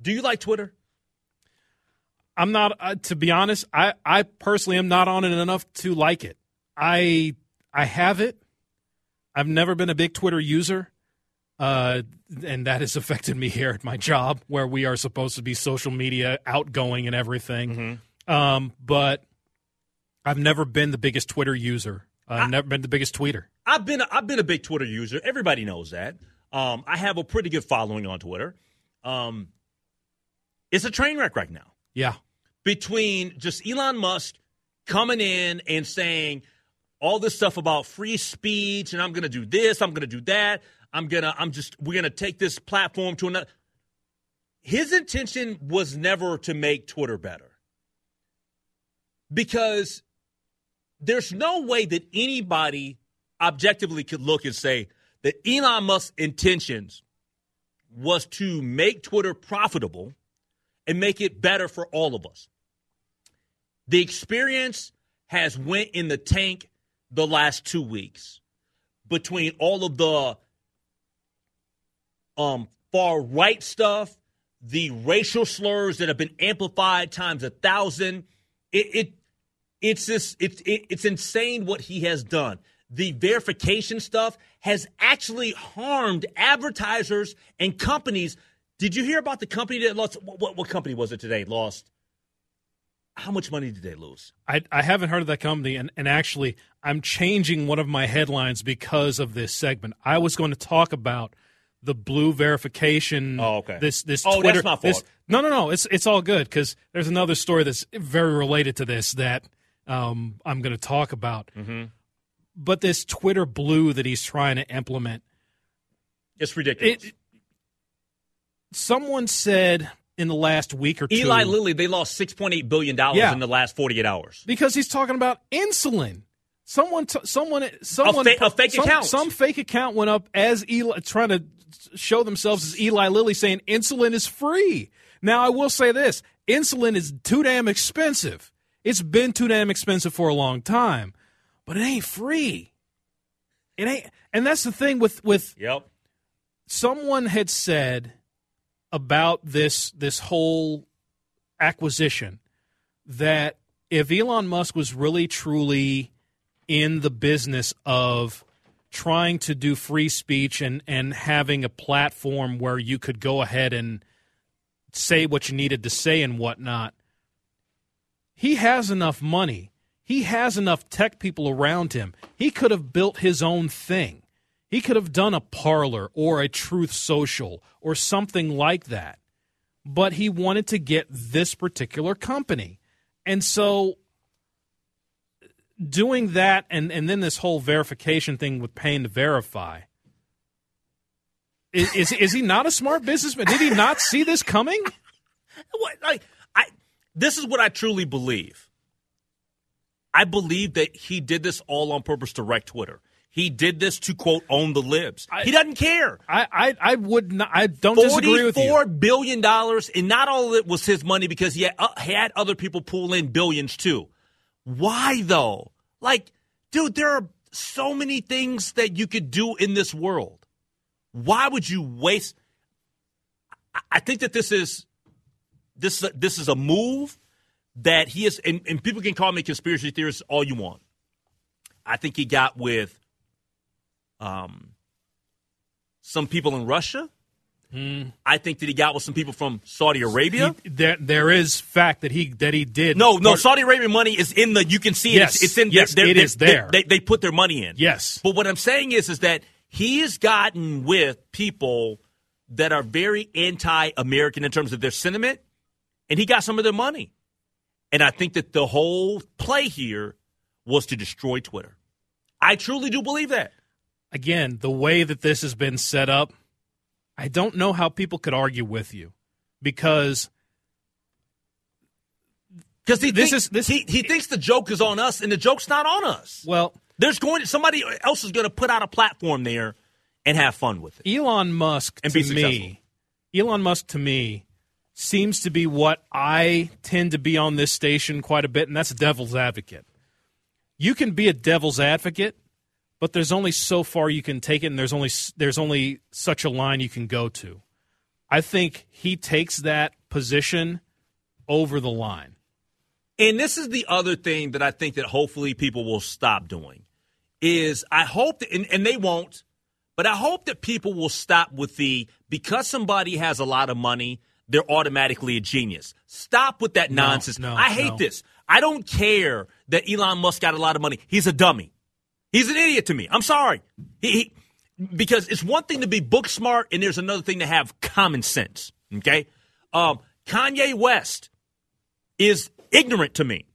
Do you like Twitter? I'm not uh, to be honest, I I personally am not on it enough to like it. I I have it. I've never been a big Twitter user, uh, and that has affected me here at my job, where we are supposed to be social media outgoing and everything. Mm-hmm. Um, but I've never been the biggest Twitter user. I've I, never been the biggest tweeter. I've been a, I've been a big Twitter user. Everybody knows that. Um, I have a pretty good following on Twitter. Um, it's a train wreck right now. Yeah. Between just Elon Musk coming in and saying all this stuff about free speech and I'm going to do this, I'm going to do that. I'm going to I'm just we're going to take this platform to another His intention was never to make Twitter better. Because there's no way that anybody objectively could look and say that Elon Musk's intentions was to make Twitter profitable and make it better for all of us. The experience has went in the tank the last two weeks between all of the um, far right stuff, the racial slurs that have been amplified times a thousand. It, it it's just it's it, it's insane what he has done. The verification stuff has actually harmed advertisers and companies. Did you hear about the company that lost? What, what company was it today? Lost how much money did they lose? I, I haven't heard of that company, and, and actually, I'm changing one of my headlines because of this segment. I was going to talk about the blue verification. Oh, okay. This this oh, Twitter. that's my fault. This, no, no, no. It's it's all good because there's another story that's very related to this that um, I'm going to talk about. Mm-hmm. But this Twitter blue that he's trying to implement, it's ridiculous. It, someone said in the last week or two. Eli Lilly, they lost six point eight billion dollars yeah. in the last forty eight hours because he's talking about insulin. Someone, t- someone, someone, a, fa- a fake some, account. Some fake account went up as Eli trying to show themselves as Eli Lilly, saying insulin is free. Now, I will say this: insulin is too damn expensive. It's been too damn expensive for a long time, but it ain't free. It ain't, and that's the thing with with. Yep. Someone had said about this this whole acquisition that if Elon Musk was really truly in the business of trying to do free speech and and having a platform where you could go ahead and say what you needed to say and whatnot, he has enough money. He has enough tech people around him. He could have built his own thing. He could have done a Parler or a Truth Social or something like that. But he wanted to get this particular company. And so doing that and, and then this whole verification thing with paying to verify. Is, is, is he not a smart businessman? Did he not see this coming? What, like, I, this is what I truly believe. I believe that he did this all on purpose to wreck Twitter. He did this to quote own the libs. I, he doesn't care. I, I, I would not. I don't disagree with you. Four billion dollars, and not all of it was his money because he had, uh, had other people pull in billions too. Why though? Like, dude, there are so many things that you could do in this world. Why would you waste? I think that this is this this is a move that he is, and, and people can call me conspiracy theorist all you want. I think he got with um, some people in Russia. Mm. I think that he got with some people from Saudi Arabia. He, there, there is fact that he that he did. No, no, Saudi Arabian money is in the. You can see it. Yes, it's, it's in. Yes, they're, is there. They, they, put their money in. Yes, but what I'm saying is, is that he has gotten with people that are very anti-American in terms of their sentiment, and he got some of their money. And I think that the whole play here was to destroy Twitter. I truly do believe that again, the way that this has been set up, I don't know how people could argue with you because because he This thinks, is- this- he, he thinks the joke is on us, and the joke's not on us. well, There's going to, somebody else is going to put out a platform there and have fun with it. Elon Musk And to be successful. me, Elon Musk to me seems to be what I tend to be on this station quite a bit, and that's a devil's advocate. You can be a devil's advocate, but there's only so far you can take it, and there's only there's only such a line you can go to. I think he takes that position over the line. And this is the other thing that I think that hopefully people will stop doing is I hope that, and, and they won't, but I hope that people will stop with the because somebody has a lot of money, they're automatically a genius. Stop with that No, nonsense. no, I hate no. this. I don't care that Elon Musk got a lot of money. He's a dummy. He's an idiot to me. I'm sorry. He, he, because it's one thing to be book smart, and there's another thing to have common sense. Okay, um, Kanye West is ignorant to me.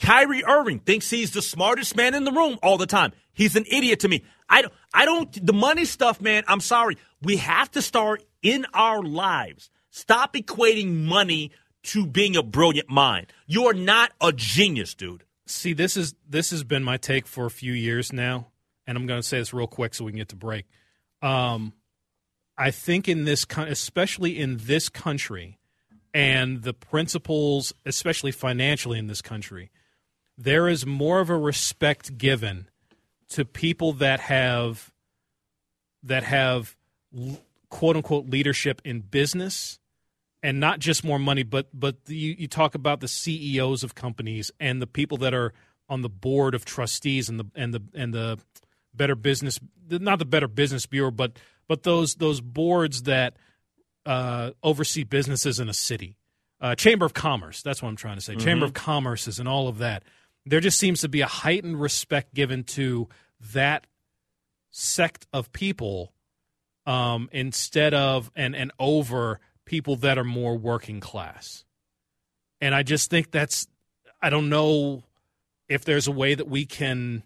Kyrie Irving thinks he's the smartest man in the room all the time. He's an idiot to me. I don't, I don't, the money stuff, man, I'm sorry. We have to start in our lives. Stop equating money to being a brilliant mind. You are not a genius, dude. See, this is this has been my take for a few years now, and I'm going to say this real quick so we can get to break. Um, I think in this, especially in this country, and the principles, especially financially in this country, there is more of a respect given to people that have that have quote unquote leadership in business and not just more money, but but you, you talk about the CEOs of companies and the people that are on the board of trustees and the and the and the better business not the better business bureau but but those those boards that uh, oversee businesses in a city. Uh, chamber of commerce that's what i'm trying to say. Chamber of commerces and all of that. There just seems to be a heightened respect given to that sect of people um, instead of and and over people that are more working class. And I just think that's I don't know if there's a way that we can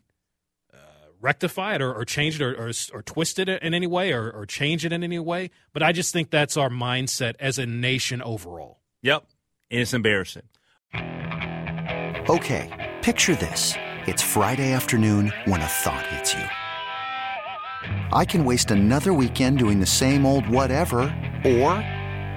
uh, rectify it or, or change it or, or or twist it in any way or, or change it in any way. But I just think that's our mindset as a nation overall. Yep. And it's embarrassing. Okay, picture this. It's Friday afternoon when a thought hits you. I can waste another weekend doing the same old whatever, or